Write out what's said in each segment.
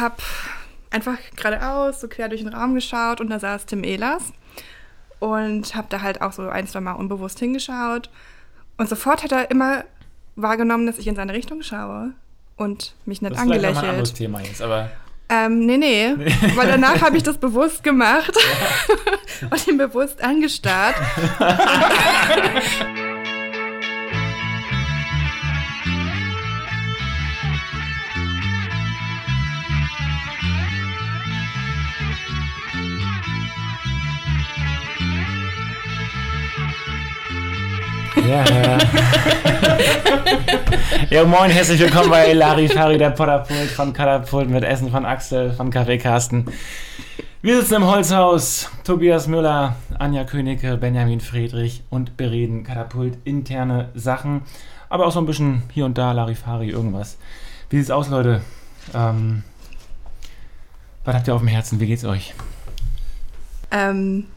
habe einfach geradeaus, so quer durch den Raum geschaut und da saß Tim Ehlers und habe da halt auch so ein, zwei Mal unbewusst hingeschaut. Und sofort hat er immer wahrgenommen, dass ich in seine Richtung schaue und mich nicht Das ist angelächelt. nochmal ein anderes Thema jetzt, aber Ähm, nee, nee, weil danach habe ich das bewusst gemacht und ihn bewusst angestarrt. Ja, ja. ja, moin, herzlich willkommen bei Larifari, der Potterpult von Katapult mit Essen von Axel von Kaffee Carsten. Wir sitzen im Holzhaus. Tobias Müller, Anja Königke, Benjamin Friedrich und bereden Katapult interne Sachen, aber auch so ein bisschen hier und da Larifari, irgendwas. Wie sieht's aus, Leute? Ähm, was habt ihr auf dem Herzen? Wie geht's euch? Ähm,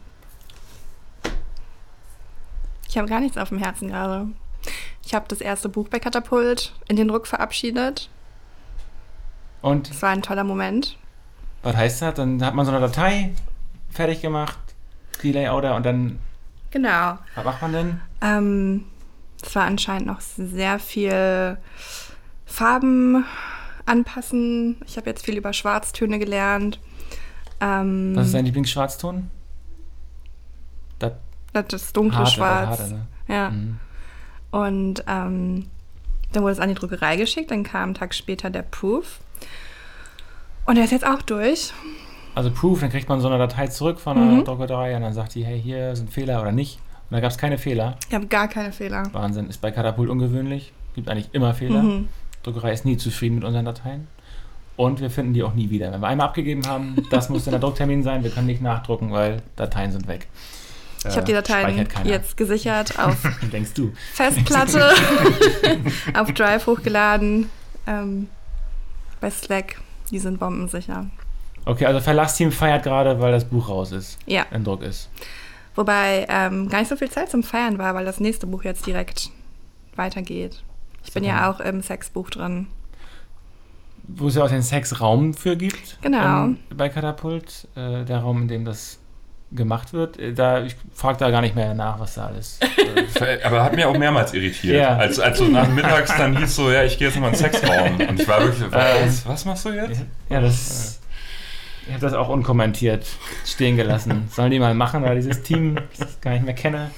ich habe gar nichts auf dem Herzen gerade. Ich habe das erste Buch bei Katapult in den Druck verabschiedet. Und Es war ein toller Moment. was heißt das? Dann hat man so eine Datei fertig gemacht, die Layouter, und dann, Genau. was macht man denn? Ähm, es war anscheinend noch sehr viel Farben anpassen. Ich habe jetzt viel über Schwarztöne gelernt. Ähm, Was ist dein Lieblingsschwarzton? Das dunkle harte, Schwarz. das harte, ne? Ja. Mhm. Und ähm, dann wurde es an die Druckerei geschickt. Dann kam einen Tag später der Proof. Und der ist jetzt auch durch. Also Proof, dann kriegt man so eine Datei zurück von der Mhm. Druckerei und dann sagt die, hey, hier sind Fehler oder nicht. Und da gab es keine Fehler. Ich habe gar keine Fehler. Wahnsinn, ist bei Katapult ungewöhnlich. Gibt eigentlich immer Fehler. Mhm. Druckerei ist nie zufrieden mit unseren Dateien. Und wir finden die auch nie wieder. Wenn wir einmal abgegeben haben, das muss dann der Drucktermin sein. Wir können nicht nachdrucken, weil Dateien sind weg. Ich Äh, habe die Dateien jetzt gesichert auf Denkst du? Festplatte, auf Drive hochgeladen, ähm, bei Slack. Die sind bombensicher. Okay, also Verlassteam feiert gerade, weil das Buch raus ist. Ja, In Druck ist. wobei ähm, gar nicht so viel Zeit zum Feiern war, weil das nächste Buch jetzt direkt weitergeht. Ich bin ja auch im Sexbuch drin. Wo es ja auch den Sexraum für gibt. Genau. Ähm, bei Katapult. Äh, der Raum, in dem das gemacht wird. Äh, Da, ich frage da gar nicht mehr nach, was da alles. Äh, Aber hat mir auch mehrmals irritiert. Ja. Als, als so nachmittags dann hieß so, ja, ich gehe jetzt mal in den Sexraum. Und ich war wirklich, was, was machst du jetzt? ja, das. Ich habe das auch unkommentiert stehen gelassen. Sollen die mal machen, weil dieses Team, ich das gar nicht mehr kenne.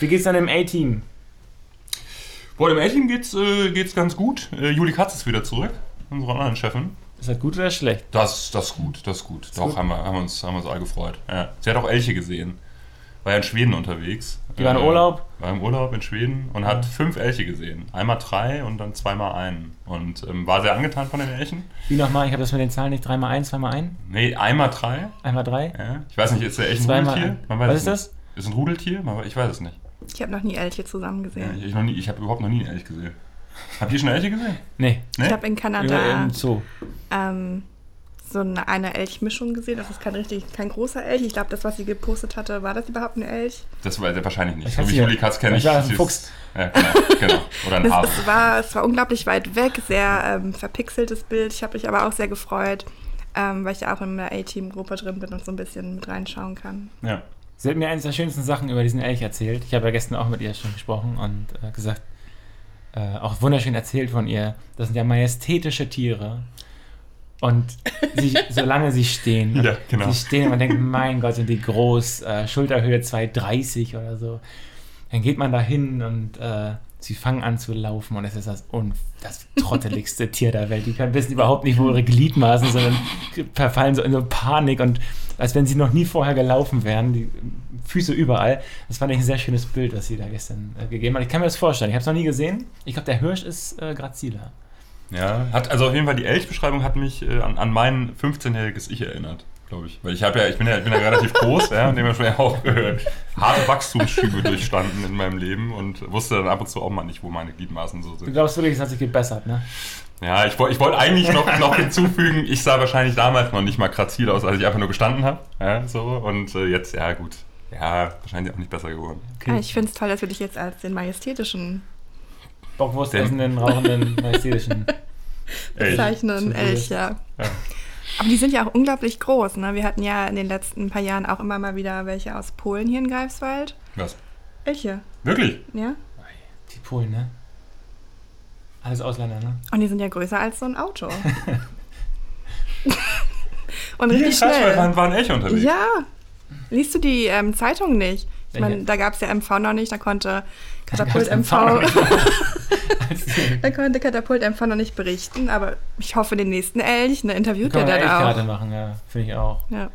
Wie geht's dann im A-Team? Boah, dem A-Team geht's, äh, geht's ganz gut. Äh, Juli Katz ist wieder zurück, unsere anderen Chefin. Ist das gut oder schlecht? Das, das ist gut, das ist gut. Doch, gut. Haben, wir, haben, uns, haben uns alle gefreut. Ja. Sie hat auch Elche gesehen. War ja in Schweden unterwegs. Die war im Äh, Urlaub? War im Urlaub in Schweden und hat fünf Elche gesehen. Einmal drei und dann zweimal einen. Und ähm, war sehr angetan von den Elchen. Wie nochmal? Ich habe das mit den Zahlen nicht. Dreimal ein, zweimal ein, Nee, einmal drei. einmal drei. Ja. Ich weiß nicht, ist der Elch ein Rudeltier? ein. Man weiß Was es ist das? nicht. Ist ein Rudeltier? Ich weiß es nicht. Ich habe noch nie Elche zusammen Ja, gesehen. ich ich, noch nie- ich habe überhaupt noch nie einen Elch gesehen. Habt ihr schon Elche gesehen? Nee, Ne? Ich habe in Kanada Zoo. ähm, so eine, eine Elchmischung gesehen. Das ist kein richtig, kein großer Elch. Ich glaube, das, was sie gepostet hatte, war das überhaupt ein Elch? Das war der wahrscheinlich nicht. Ich So wie Juli Katz kenne ich. Ich war ein Fuchs. Ja, genau, genau. Oder ein Es, Hase. es, war, es war unglaublich weit weg, sehr ähm, verpixeltes Bild. Ich habe mich aber auch sehr gefreut, ähm, weil ich ja auch in der A-Team-Gruppe drin bin und so ein bisschen mit reinschauen kann. Ja. Sie hat mir eines der schönsten Sachen über diesen Elch erzählt. Ich habe ja gestern auch mit ihr schon gesprochen und äh, gesagt, äh, auch wunderschön erzählt von ihr. Das sind ja majestätische Tiere. Und sie, solange sie stehen, Ja, genau. sie stehen und man denkt, mein Gott, sind die groß, äh, Schulterhöhe 2,30 oder so. Dann geht man da hin und äh, sie fangen an zu laufen und es ist das, un das trotteligste Tier der Welt. Die können, wissen überhaupt nicht, wo ihre Gliedmaßen sind und verfallen so in so Panik und als wenn sie noch nie vorher gelaufen wären, die Füße überall. Das fand ich ein sehr schönes Bild, was sie da gestern äh, gegeben hat. Ich kann mir das vorstellen. Ich habe es noch nie gesehen. Ich glaube, der Hirsch ist äh, Grazila. Ja, hat, also auf jeden Fall die Elchbeschreibung hat mich äh, an, an mein 15-jähriges Ich erinnert, glaube ich. Weil ich habe ja, ich bin ja, ich bin ja relativ groß, ja, und dementsprechend auch äh, harte Wachstumsschübe durchstanden in meinem Leben und wusste dann ab und zu auch mal nicht, wo meine Gliedmaßen so Du sind. glaubst wirklich, es hat sich gebessert, ne? Ja, ich, ich wollte eigentlich noch, noch hinzufügen, ich sah wahrscheinlich damals noch nicht mal grazil aus, als ich einfach nur gestanden habe. Ja, so, und äh, jetzt, ja gut. Ja, wahrscheinlich auch nicht besser geworden. Ja, ich finde es toll, dass wir dich jetzt als den majestätischen Bockwurst Den- essenden, rauchenden, majestätischen. Bezeichnen. Elch, ja. Aber die sind ja auch unglaublich groß. Ne? Wir hatten ja in den letzten paar Jahren auch immer mal wieder welche aus Polen hier in Greifswald. Was? Elche, Wirklich? ja. Die Polen, ne? Alles Ausländer, ne? Und die sind ja größer als so ein Auto. Und richtig schnell. waren, waren Elche unterwegs. Ja. Liest du die ähm, Zeitung nicht? Ich meine, da gab es ja MV noch nicht, da konnte Katapult MV, da konnte Katapult MV noch nicht berichten, aber ich hoffe, den nächsten Elch, ne, interviewt Kann er man dann auch. machen, ja. Finde ich auch. Ja.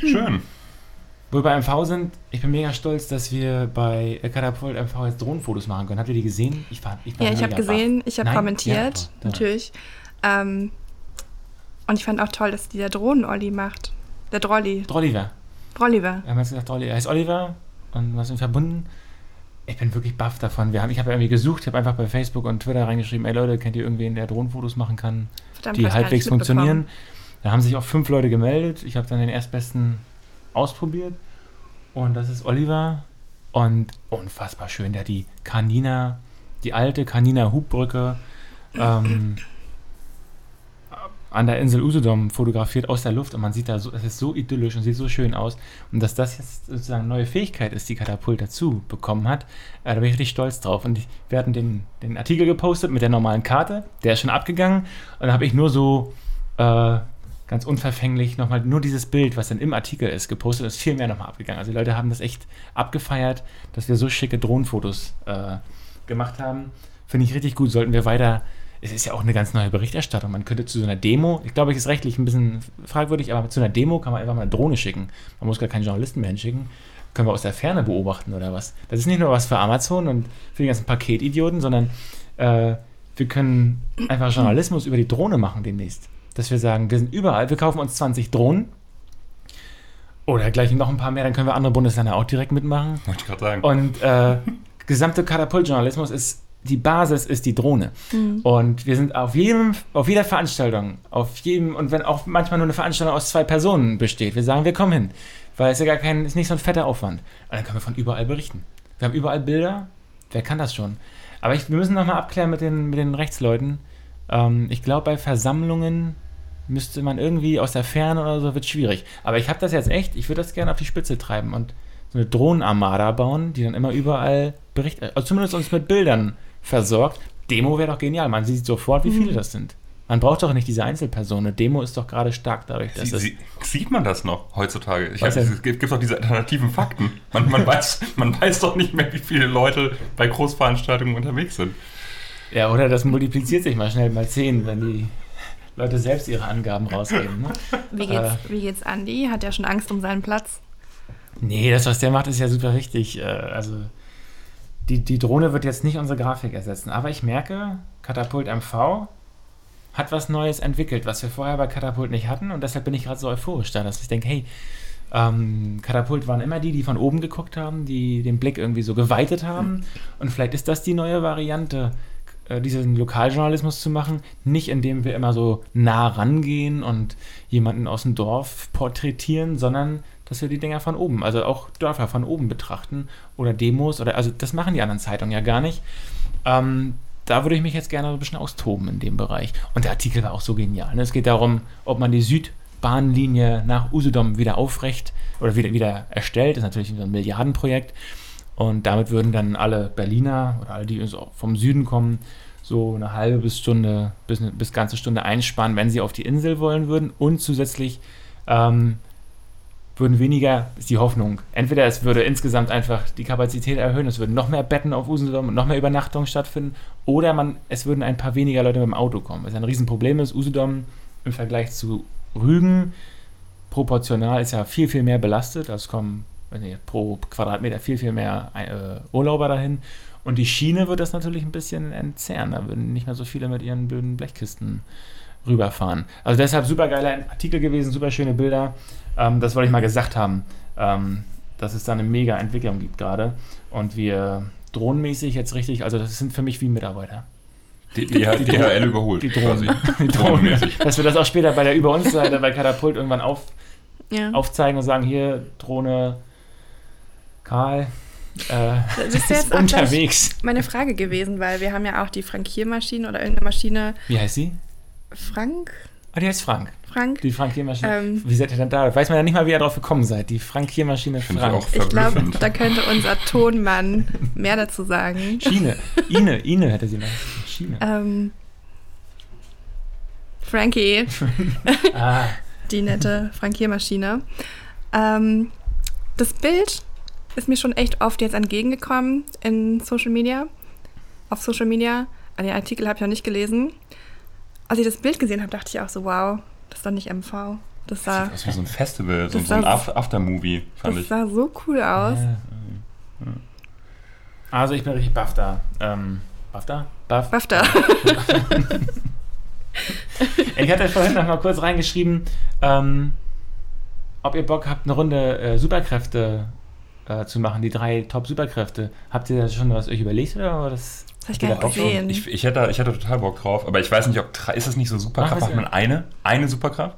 Schön. Wo wir bei MV sind, ich bin mega stolz, dass wir bei Katapult MV jetzt Drohnenfotos machen können. Habt ihr die gesehen? Ich war, ich war Ja, ich habe gesehen, ich habe kommentiert, Ja, natürlich. Ähm, und ich fand auch toll, dass die der Drohnen-Olli macht. Der Drolli. Oliver. Drolliver. Wir haben jetzt gesagt, Olli, er heißt Oliver und was sind verbunden. Ich bin wirklich baff davon. Wir haben, ich habe irgendwie gesucht, ich habe einfach bei Facebook und Twitter reingeschrieben, ey Leute, kennt ihr irgendwen, der Drohnenfotos machen kann, Verdammt, die halbwegs funktionieren. Da haben sich auch fünf Leute gemeldet. Ich habe dann den erstbesten ausprobiert. Und das ist Oliver. Und unfassbar schön. Der die Canina, die alte Canina Hubbrücke ähm, an der Insel Usedom fotografiert aus der Luft. Und man sieht da so, es ist so idyllisch und sieht so schön aus. Und dass das jetzt sozusagen eine neue Fähigkeit ist, die Katapult dazu bekommen hat, äh, da bin ich richtig stolz drauf. Und ich, wir hatten den, den Artikel gepostet mit der normalen Karte. Der ist schon abgegangen. Und dann habe ich nur so äh, ganz unverfänglich nochmal nur dieses Bild, was dann im Artikel ist, gepostet, ist viel mehr nochmal abgegangen. Also die Leute haben das echt abgefeiert, dass wir so schicke Drohnenfotos äh, gemacht haben. Finde ich richtig gut. Sollten wir weiter. Es ist ja auch eine ganz neue Berichterstattung. Man könnte zu so einer Demo, ich glaube, es ist rechtlich ein bisschen fragwürdig, aber zu einer Demo kann man einfach mal eine Drohne schicken. Man muss gar keinen Journalisten mehr hinschicken. Können wir aus der Ferne beobachten oder was? Das ist nicht nur was für Amazon und für die ganzen Paketidioten, sondern äh, wir können einfach Journalismus über die Drohne machen demnächst. Dass wir sagen, wir sind überall, wir kaufen uns 20 Drohnen oder gleich noch ein paar mehr, dann können wir andere Bundesländer auch direkt mitmachen. Wollte ich gerade sagen. Und äh, gesamte Katapultjournalismus ist, die Basis ist die Drohne. Und wir sind auf jedem, auf jeder Veranstaltung, auf jedem, und wenn auch manchmal nur eine Veranstaltung aus zwei Personen besteht, wir sagen, wir kommen hin. Weil es ja gar kein, ist nicht so ein fetter Aufwand. Und dann können wir von überall berichten. Wir haben überall Bilder. Wer kann das schon? Aber ich, wir müssen nochmal abklären mit den, mit den Rechtsleuten. Ähm, ich glaube, bei Versammlungen müsste man irgendwie aus der Ferne oder so, wird schwierig. Aber ich habe das jetzt echt, ich würde das gerne auf die Spitze treiben und so eine Drohnenarmada bauen, die dann immer überall berichtet, also zumindest uns mit Bildern versorgt. Demo wäre doch genial. Man sieht sofort, wie viele das sind. Man braucht doch nicht diese Einzelpersonen. Demo ist doch gerade stark dadurch, dass Sie, es. sie, sieht man das noch heutzutage? Ich denn? es gibt, doch diese alternativen Fakten. Man, man, weiß, man weiß doch nicht mehr, wie viele Leute bei Großveranstaltungen unterwegs sind. Ja, oder das multipliziert sich mal schnell mal 10, wenn die Leute selbst ihre Angaben rausgeben. Ne? Wie geht's, Äh. wie geht's Andi? Hat ja schon Angst um seinen Platz. Nee, das, was der macht, ist ja super wichtig. Äh, Also, die, die Drohne wird jetzt nicht unsere Grafik ersetzen. Aber ich merke, Katapult MV hat was Neues entwickelt, was wir vorher bei Katapult nicht hatten. Und deshalb bin ich gerade so euphorisch da, dass ich denke, hey, ähm, Katapult waren immer die, die von oben geguckt haben, die den Blick irgendwie so geweitet haben. Und vielleicht ist das die neue Variante, äh, diesen Lokaljournalismus zu machen. Nicht indem wir immer so nah rangehen und jemanden aus dem Dorf porträtieren, sondern dass wir die Dinger von oben, also auch Dörfer von oben betrachten oder Demos oder, also das machen die anderen Zeitungen ja gar nicht. Ähm, da würde ich mich jetzt gerne ein bisschen austoben in dem Bereich. Und der Artikel war auch so genial. Ne? Es geht darum, ob man die Südbahnlinie nach Usedom wieder aufrecht oder wieder, wieder erstellt. Das ist natürlich ein Milliardenprojekt. Und damit würden dann alle Berliner oder alle, die vom Süden kommen, so eine halbe bis Stunde, bis, bis ganze Stunde einsparen, wenn sie auf die Insel wollen würden. Und zusätzlich ähm, würden weniger, ist die Hoffnung, entweder es würde insgesamt einfach die Kapazität erhöhen, es würden noch mehr Betten auf Usedom und noch mehr Übernachtungen stattfinden, oder man, es würden ein paar weniger Leute mit dem Auto kommen. Was ein Riesenproblem ist, Usedom im Vergleich zu Rügen proportional ist ja viel, viel mehr belastet. Also es kommen nicht, pro Quadratmeter viel, viel mehr äh, Urlauber dahin. Und die Schiene wird das natürlich ein bisschen entzerren. Da würden nicht mehr so viele mit ihren blöden Blechkisten rüberfahren. Also deshalb super geiler Artikel gewesen, super schöne Bilder. Ähm, das wollte ich mal gesagt haben, ähm, dass es da eine mega Entwicklung gibt gerade. Und wir drohnenmäßig jetzt richtig, also das sind für mich wie Mitarbeiter. Die, die, die DHL überholt. Die Drohnen. quasi. Die Drohnen. Drohnenmäßig. Dass wir das auch später bei der Über uns Seite bei Katapult irgendwann auf, Ja. aufzeigen und sagen, hier Drohne Karl äh, Das ist jetzt unterwegs. meine Frage gewesen, weil wir haben ja auch die Frankiermaschine oder irgendeine Maschine Wie heißt sie? Frank? Ah, die heißt Frank. Frank? Die Frankiermaschine. Ähm. wie seid ihr denn da? Weiß man ja nicht mal, wie ihr drauf gekommen seid. Die Frankiermaschine ich Frank. auch Ich glaube, da könnte unser Tonmann mehr dazu sagen. Schiene. Ine, Ine hätte sie noch. Schiene. Ähm, Frankie, Ah, die nette Frankiermaschine. Ähm, das Bild ist mir schon echt oft jetzt entgegengekommen in Social Media. Auf Social Media. An den Artikel habe ich noch nicht gelesen. Als ich das Bild gesehen habe, dachte ich auch so, wow, das ist doch nicht MV. Das sah, Das war so ein Festival, so, Das so ein Aftermovie, fand das ich. sah so cool aus. Also ich bin richtig baff da. Ähm, baff da? Baff? BAFTA. Ich hatte vorhin noch mal kurz reingeschrieben, ähm, ob ihr Bock habt, eine Runde äh, Superkräfte äh, zu machen, die drei Top-Superkräfte. Habt ihr da schon was euch überlegt oder war das? Das ich gar nicht gesehen. Ich, ich, hätte, ich hätte total Bock drauf, aber ich weiß nicht, ob ist das nicht so Superkraft? Macht man eine? Eine Superkraft?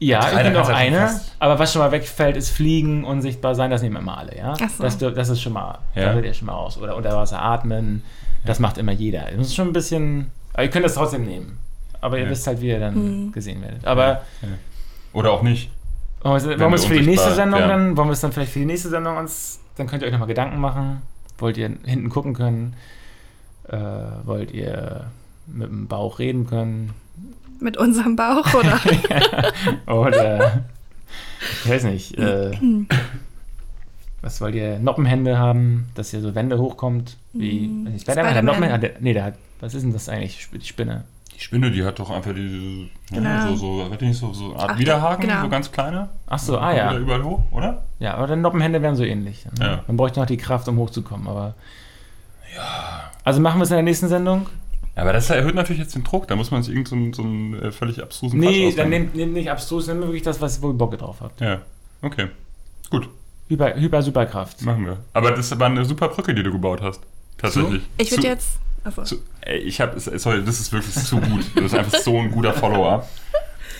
Ja, ich bin noch eine, aber was schon mal wegfällt, ist Fliegen, unsichtbar sein, das nehmen immer alle, ja? Ach so. das, das ist schon mal, Ja. da wird ihr schon mal raus. Oder unter Wasser atmen, das macht immer jeder. Das ist schon ein bisschen, aber ihr könnt das trotzdem nehmen. Aber ihr Ja. wisst halt, wie ihr dann Hm. gesehen werdet. Aber Oder auch nicht? wollen wir wollen wir es für die nächste Sendung wären. dann, wollen wir es dann vielleicht für die nächste Sendung uns, dann könnt ihr euch nochmal Gedanken machen. Wollt ihr hinten gucken können? Äh, wollt ihr mit dem Bauch reden können? Mit unserem Bauch, oder? Oder ich weiß nicht. Äh, was wollt ihr? Noppenhände haben, dass ihr so Wände hochkommt? Wie Mm, weiß nicht, Spider-Man hat Spider-Man. Noppen? Hat der, nee, der hat. Was ist denn das eigentlich? Die Spinne. Die Spinne, die hat doch einfach diese, ja, Genau. so, so, die nicht so, so eine Art Ach, Widerhaken, genau. so ganz kleine? Ach so, ah ja. wieder überall hoch, oder? Ja, aber dann Noppenhände wären so ähnlich. Ne? Ja. Man bräuchte noch die Kraft, um hochzukommen, aber. Ja. Also machen wir es in der nächsten Sendung? Ja, aber das erhöht natürlich jetzt den Druck. Da muss man sich irgendeinen so, einen, so einen äh, völlig abstrusen Nee, Quatsch dann nehmt, nehmt nicht abstrus, nehmt wirklich das, was, wo ihr Bock drauf habt. Ja, okay. Gut, Hyper, Hyper Superkraft. machen wir. Aber das war eine super Brücke, die du gebaut hast. Tatsächlich. Ich würde jetzt. Also, Zu, ey, ich habe, sorry, das ist wirklich zu gut. Das ist einfach so ein guter Follow-up.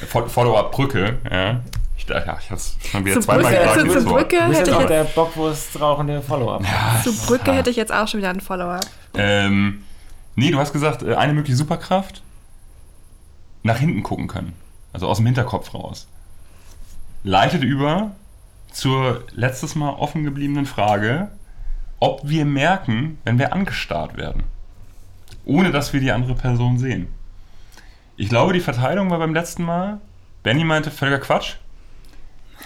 Fo- Follow-up-Brücke, ja. Ich, dachte, ja, ich habe es schon wieder Zur zweimal Brücke- gesagt. zur- dieses zur Wort. Brücke hätte jetzt ich auch jetzt, der Bockwurst rauchende Follow-up. zu Brücke hätte ich jetzt auch schon wieder ein Follower. Ähm, nee, du hast gesagt, äh, eine mögliche Superkraft, nach hinten gucken können. Also aus dem Hinterkopf raus. Leitet über zur letztes Mal offen gebliebenen Frage, ob wir merken, wenn wir angestarrt werden. Ohne dass wir die andere Person sehen. Ich glaube, die Verteilung war beim letzten Mal. Benny meinte völliger Quatsch.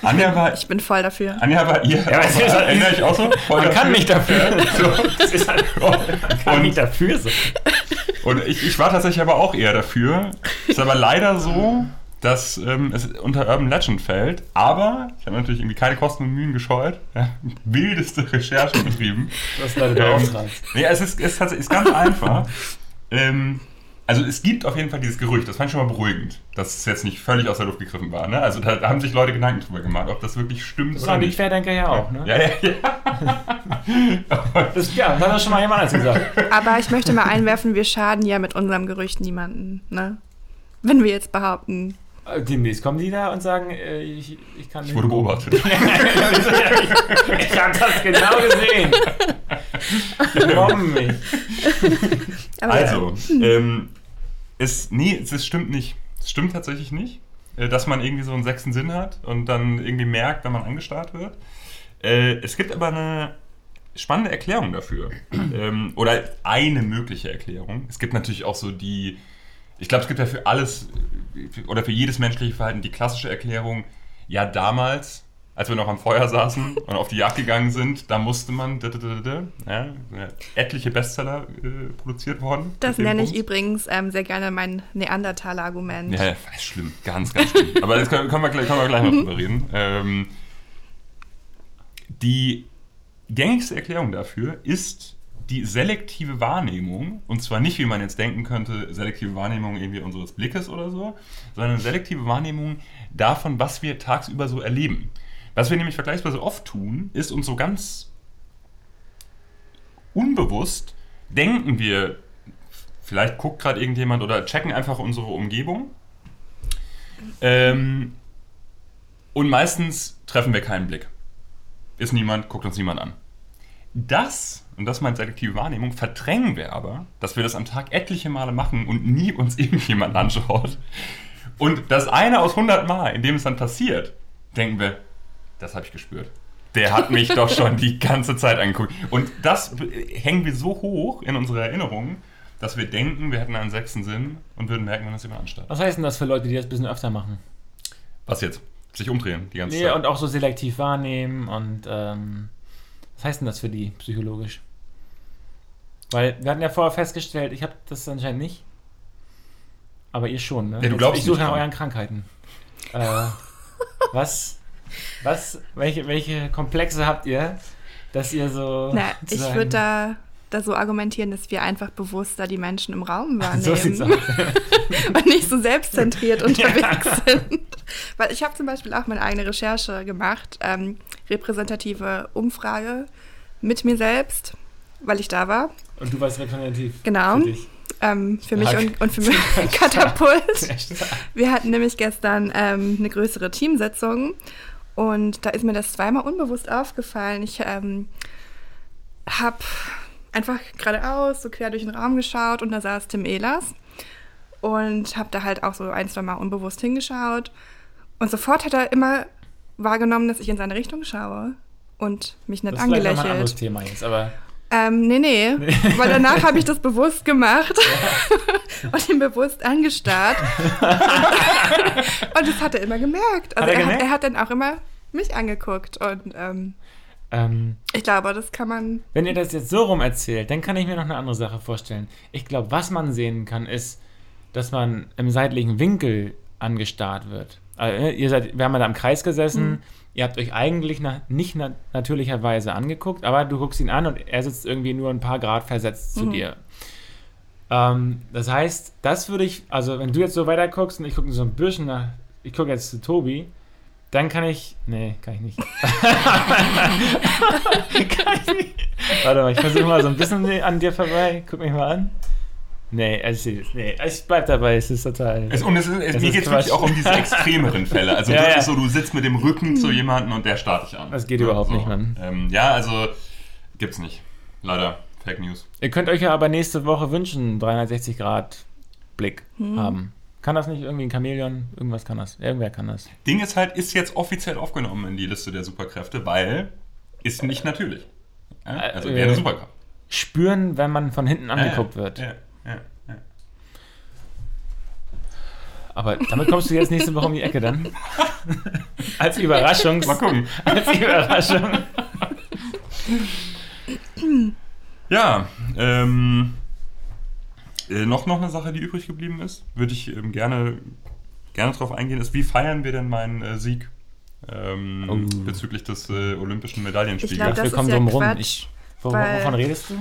Anja war, Ich bin voll dafür. Anja war ihr. Ja, aber es ist- erinnere ich auch so? Voll Man kann nicht dafür. So. Das ist halt, man kann nicht dafür sein. Und ich, ich war tatsächlich aber auch eher dafür. Ist aber leider so, dass ähm, es unter Urban Legend fällt. Aber ich habe natürlich irgendwie keine Kosten und Mühen gescheut. Ja, wildeste Recherche betrieben. Du hast Leute Ähm, beauftragt. nee, es ist, es ist, tatsächlich- ist ganz einfach. Ähm, also es gibt auf jeden Fall dieses Gerücht, das fand ich schon mal beruhigend, dass es jetzt nicht völlig aus der Luft gegriffen war. Ne? Also da haben sich Leute Gedanken drüber gemacht, ob das wirklich stimmt Das oder sagen die nicht. Querdenker ja auch, ne? Ja, ja, ja. Das, ja, das hat doch schon mal jemand anders gesagt. Aber ich möchte mal einwerfen, wir schaden ja mit unserem Gerücht niemanden, ne? Wenn wir jetzt behaupten, Äh, Demnächst kommen die da und sagen, äh, ich, ich kann Ich wurde beobachtet. ich ich habe das genau gesehen. Die mich. aber Also, ähm, es, nee, es, stimmt nicht. Es stimmt tatsächlich nicht, äh, dass man irgendwie so einen sechsten Sinn hat und dann irgendwie merkt, wenn man angestarrt wird. Äh, es gibt aber eine spannende Erklärung dafür. ähm, oder eine mögliche Erklärung. Es gibt natürlich auch so die, ich glaube, es gibt ja für alles äh, oder für jedes menschliche Verhalten die klassische Erklärung, ja damals, als wir noch am Feuer saßen und auf die Jagd gegangen sind, da musste man, ja, etliche Bestseller äh, produziert worden. das nenne ich übrigens ähm, sehr gerne mein Neandertaler-Argument. Ja, ist schlimm, ganz, ganz schlimm. Aber das können, können, wir, gleich- können wir gleich noch drüber reden. Ähm, die gängigste Erklärung dafür ist die selektive Wahrnehmung. Und zwar nicht, wie man jetzt denken könnte, selektive Wahrnehmung irgendwie unseres Blickes oder so, sondern selektive Wahrnehmung davon, was wir tagsüber so erleben. Was wir nämlich vergleichsweise oft tun, ist uns so ganz unbewusst denken wir, vielleicht guckt gerade irgendjemand oder checken einfach unsere Umgebung. Ähm, und meistens treffen wir keinen Blick. Ist niemand, guckt uns niemand an. Das und das meint selektive Wahrnehmung, verdrängen wir aber, dass wir das am Tag etliche Male machen und nie uns irgendjemand anschaut. Und das eine aus 100 Mal, in dem es dann passiert, denken wir, das habe ich gespürt. Der hat mich doch schon die ganze Zeit angeguckt. Und das hängen wir so hoch in unserer Erinnerung, dass wir denken, wir hätten einen sechsten Sinn und würden merken, wenn uns jemand anstarrt. Was heißt denn das für Leute, die das ein bisschen öfter machen? Was jetzt? Sich umdrehen die ganze Nee, Zeit. und auch so selektiv wahrnehmen und ähm, was heißt denn das für die psychologisch? Weil wir hatten ja vorher festgestellt, ich habe das anscheinend nicht. Aber ihr schon, ne? Ja, du glaubst ich suche nach euren Krankheiten. äh, was? Was? Welche, welche Komplexe habt ihr, dass ihr so. Na, ich würde da, da so argumentieren, dass wir einfach bewusster die Menschen im Raum wahrnehmen So sieht's aus. und nicht so selbstzentriert unterwegs sind. Weil ich habe zum Beispiel auch meine eigene Recherche gemacht, ähm, repräsentative Umfrage mit mir selbst, weil ich da war. Und du warst repräsentativ. Genau. Für dich. Ähm, für mich und, und für mich Katapult. Wir hatten nämlich gestern ähm, eine größere Teamsitzung und da ist mir das zweimal unbewusst aufgefallen. Ich ähm, habe einfach geradeaus, so quer durch den Raum geschaut und da saß Tim Ehlers und habe da halt auch so ein, zwei Mal unbewusst hingeschaut und sofort hat er immer wahrgenommen, dass ich in seine Richtung schaue und mich nicht Das ist vielleicht nochmal ein anderes angelächelt. Thema jetzt, aber Ähm, nee, nee, weil danach habe ich das bewusst gemacht und ihn bewusst angestarrt. und das hat er immer gemerkt. Also Hat er er, hat, gemerkt? er hat dann auch immer mich angeguckt und ähm, ähm, ich glaube, das kann man. Wenn ihr das jetzt so rum erzählt, dann kann ich mir noch eine andere Sache vorstellen. Ich glaube, was man sehen kann, ist, dass man im seitlichen Winkel angestarrt wird. Also, ne, ihr seid, wir haben ja da im Kreis gesessen, ihr habt euch eigentlich na, nicht na, natürlicherweise angeguckt, aber du guckst ihn an und er sitzt irgendwie nur ein paar Grad versetzt zu dir. Ähm, das heißt, das würde ich, also wenn du jetzt so weiter guckst und ich gucke so ein bisschen nach, ich gucke jetzt zu Tobi, dann kann ich, nee, kann ich nicht. kann ich nicht. Warte mal, ich versuche mal so ein bisschen an dir vorbei. Guck mich mal an. Nee, also, nee, ich bleib dabei, es ist total. Es, und es ist, es, Das mir ist geht es wirklich auch um diese extremeren Fälle. Also Ja, wirklich ja. so, du sitzt mit dem Rücken zu jemandem und der starrt dich an. Das geht Ja, überhaupt so. nicht, Mann. Ähm, ja, also gibt's nicht. Leider. Fake News. Ihr könnt euch ja aber nächste Woche wünschen, 360 Grad Blick haben. Kann das nicht irgendwie ein Chamäleon? Irgendwas kann das. Irgendwer kann das. Ding ist halt, ist jetzt offiziell aufgenommen in die Liste der Superkräfte, weil ist nicht natürlich. Ja? Also Äh, wäre eine äh, Superkraft. Spüren, wenn man von hinten angeguckt ja, wird. Ja, ja, ja. Aber damit kommst du jetzt nächste Woche um die Ecke dann. als Überraschung. Mal gucken. Als Überraschung. Ja, ähm, äh, noch, noch eine Sache, die übrig geblieben ist, würde ich ähm, gerne, gerne drauf eingehen, ist, wie feiern wir denn meinen äh, Sieg ähm, Oh. bezüglich des äh, olympischen Ich Medaillenspiegels? glaub, das wir ist kommen ja drum rum. Ich, wo, weil- wovon redest du?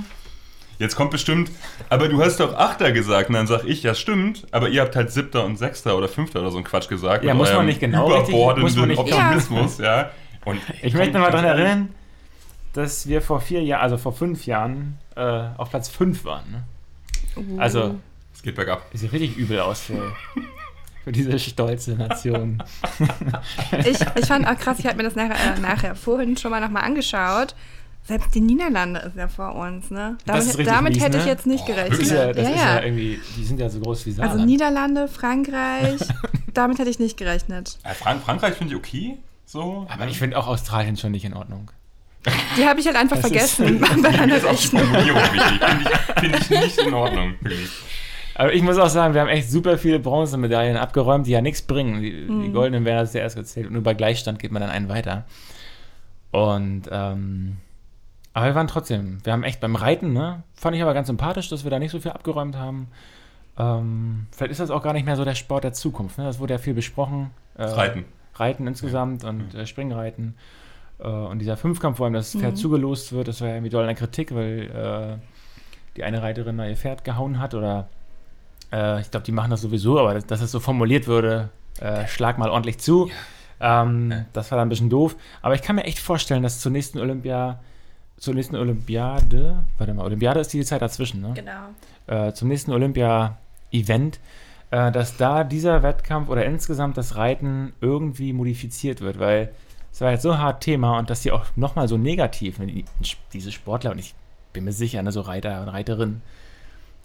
Jetzt kommt bestimmt, aber du hast doch Achter gesagt und dann sag ich, ja stimmt, aber ihr habt halt Siebter und Sechster oder Fünfter oder so ein Quatsch gesagt. Ja, muss man nicht genau richtig- Überbordenden muss man nicht- Optimismus, ja. Und Ich möchte mal daran erinnern, dass wir vor vier Jahren, also vor fünf Jahren, äh, auf Platz fünf waren. Ne? Uh. Also, Es geht bergab. es sieht richtig übel aus für, für diese stolze Nation. ich, ich fand auch krass, ich habe mir das nachher, äh, nachher vorhin schon mal nochmal angeschaut. Selbst die Niederlande ist ja vor uns, ne? Das Damit, damit mies, hätte ne? ich jetzt nicht Boah, gerechnet. Ist ja, das ja, ist ja ja. irgendwie, die sind ja so groß wie Saarland. Also Niederlande, Frankreich, damit hätte ich nicht gerechnet. Äh, Frank Frankreich finde ich okay, so. Aber ich finde auch Australien schon nicht in Ordnung. Die habe ich halt einfach Das vergessen bei ist auch die Rechnung. Finde ich, nicht in Ordnung. Aber ich muss auch sagen, wir haben echt super viele Bronzemedaillen abgeräumt, die ja nichts bringen. Die, Mhm. die goldenen werden als zuerst gezählt und nur bei Gleichstand geht man dann einen weiter. Und, ähm, aber wir waren trotzdem, wir haben echt beim Reiten, ne, fand ich aber ganz sympathisch, dass wir da nicht so viel abgeräumt haben. Ähm, vielleicht ist das auch gar nicht mehr so der Sport der Zukunft, ne? Das wurde ja viel besprochen. Äh, Reiten. Reiten insgesamt und äh, Springreiten. Äh, und dieser Fünfkampf, wo einem das Pferd Mhm. zugelost wird, das war ja irgendwie doll in der Kritik, weil äh, die eine Reiterin mal ihr Pferd gehauen hat oder äh, ich glaube, die machen das sowieso, aber dass, dass es so formuliert würde, schlag mal ordentlich zu. Ähm, Ja. Das war dann ein bisschen doof. Aber ich kann mir echt vorstellen, dass zur nächsten Olympia, zur nächsten Olympiade, warte mal, Olympiade ist die Zeit dazwischen, ne? Genau. äh, zum nächsten Olympia-Event, äh, dass da dieser Wettkampf oder insgesamt das Reiten irgendwie modifiziert wird, weil es war jetzt so hart Thema und dass die auch nochmal so negativ, die, diese Sportler, und ich bin mir sicher, ne, so Reiter und Reiterinnen,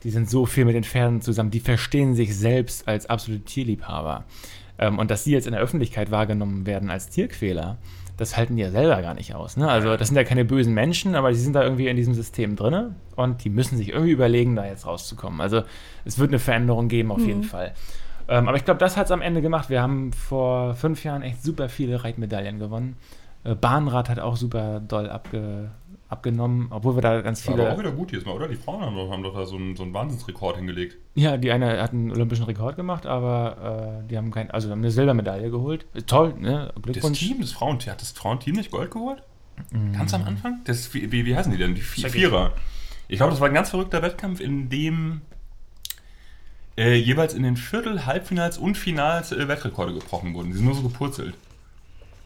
die sind so viel mit den Pferden zusammen, die verstehen sich selbst als absolute Tierliebhaber. Ähm, und dass sie jetzt in der Öffentlichkeit wahrgenommen werden als Tierquäler, das halten die ja selber gar nicht aus. Ne? Also das sind ja keine bösen Menschen, aber die sind da irgendwie in diesem System drin und die müssen sich irgendwie überlegen, da jetzt rauszukommen. Also es wird eine Veränderung geben, auf jeden Fall. Ähm, aber ich glaube, das hat es am Ende gemacht. Wir haben vor fünf Jahren echt super viele Reitmedaillen gewonnen. Äh, Bahnrad hat auch super doll abge, abgenommen, obwohl wir da ganz War aber auch viele. wieder gut dieses Mal, oder? Die Frauen haben doch, haben doch da so einen, so einen Wahnsinnsrekord hingelegt. Ja, die eine hat einen olympischen Rekord gemacht, aber äh, die haben kein, also haben eine Silbermedaille geholt. Toll, ne? Das Glückwunsch. Team, das Frauenteam, hat das Frauenteam nicht Gold geholt? Ganz am Anfang? Das, wie, wie, heißen die denn? Die. Vierer. Ich glaube, das war ein ganz verrückter Wettkampf, in dem äh, jeweils in den Viertel-, Halbfinals und Finals äh, Wettrekorde gebrochen wurden. Die sind nur so gepurzelt.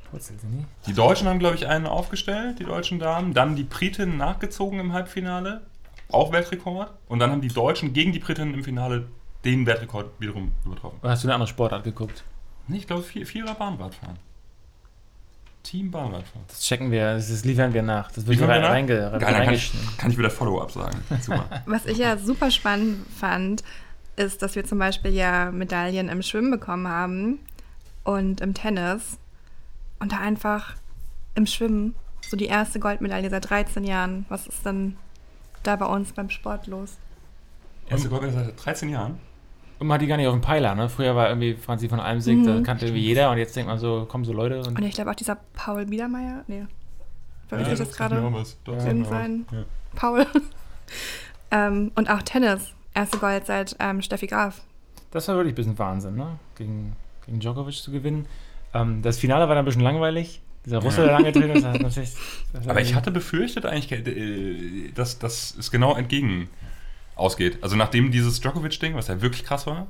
Purzel sind die? Die Deutschen haben, glaube ich, einen aufgestellt, die deutschen Damen. Dann die Briten nachgezogen im Halbfinale, auch Weltrekord. Und dann haben die Deutschen gegen die Briten im Finale den Weltrekord wiederum übertroffen. Oder hast du eine andere Sportart geguckt? Nee, ich glaube, vier, Vierer Bahnradfahren. Team Bahnradfahren. Das checken wir, das, das liefern wir nach. Das wird rein- reinge, Geil, dann kann ich, kann ich wieder Follow-up sagen. Super. Was ich ja super spannend fand, ist, dass wir zum Beispiel ja Medaillen im Schwimmen bekommen haben und im Tennis und da einfach im Schwimmen so die erste Goldmedaille seit 13 Jahren. Was ist denn da bei uns beim Sport los? Erste Gold seit 13 Jahren. Und man hat die gar nicht auf dem Peiler, ne? Früher war irgendwie Franzi von Almsig, Mhm. da kannte irgendwie jeder und jetzt denkt man so, kommen so Leute und Und ich glaube auch dieser Paul Biedermeier, nee, verwechsel ich das gerade? Doch, Ja, was. Ja. Paul. ähm, und auch Tennis. Erste Gold seit ähm, Steffi Graf. das war wirklich ein bisschen Wahnsinn, ne? Gegen, gegen Djokovic zu gewinnen. Ähm, das Finale war dann ein bisschen langweilig. Dieser Russe, der lange drin ist, hat natürlich. das Aber ich hatte befürchtet eigentlich, äh, dass, dass es genau entgegen ausgeht. Also nachdem dieses Djokovic-Ding, was ja wirklich krass war,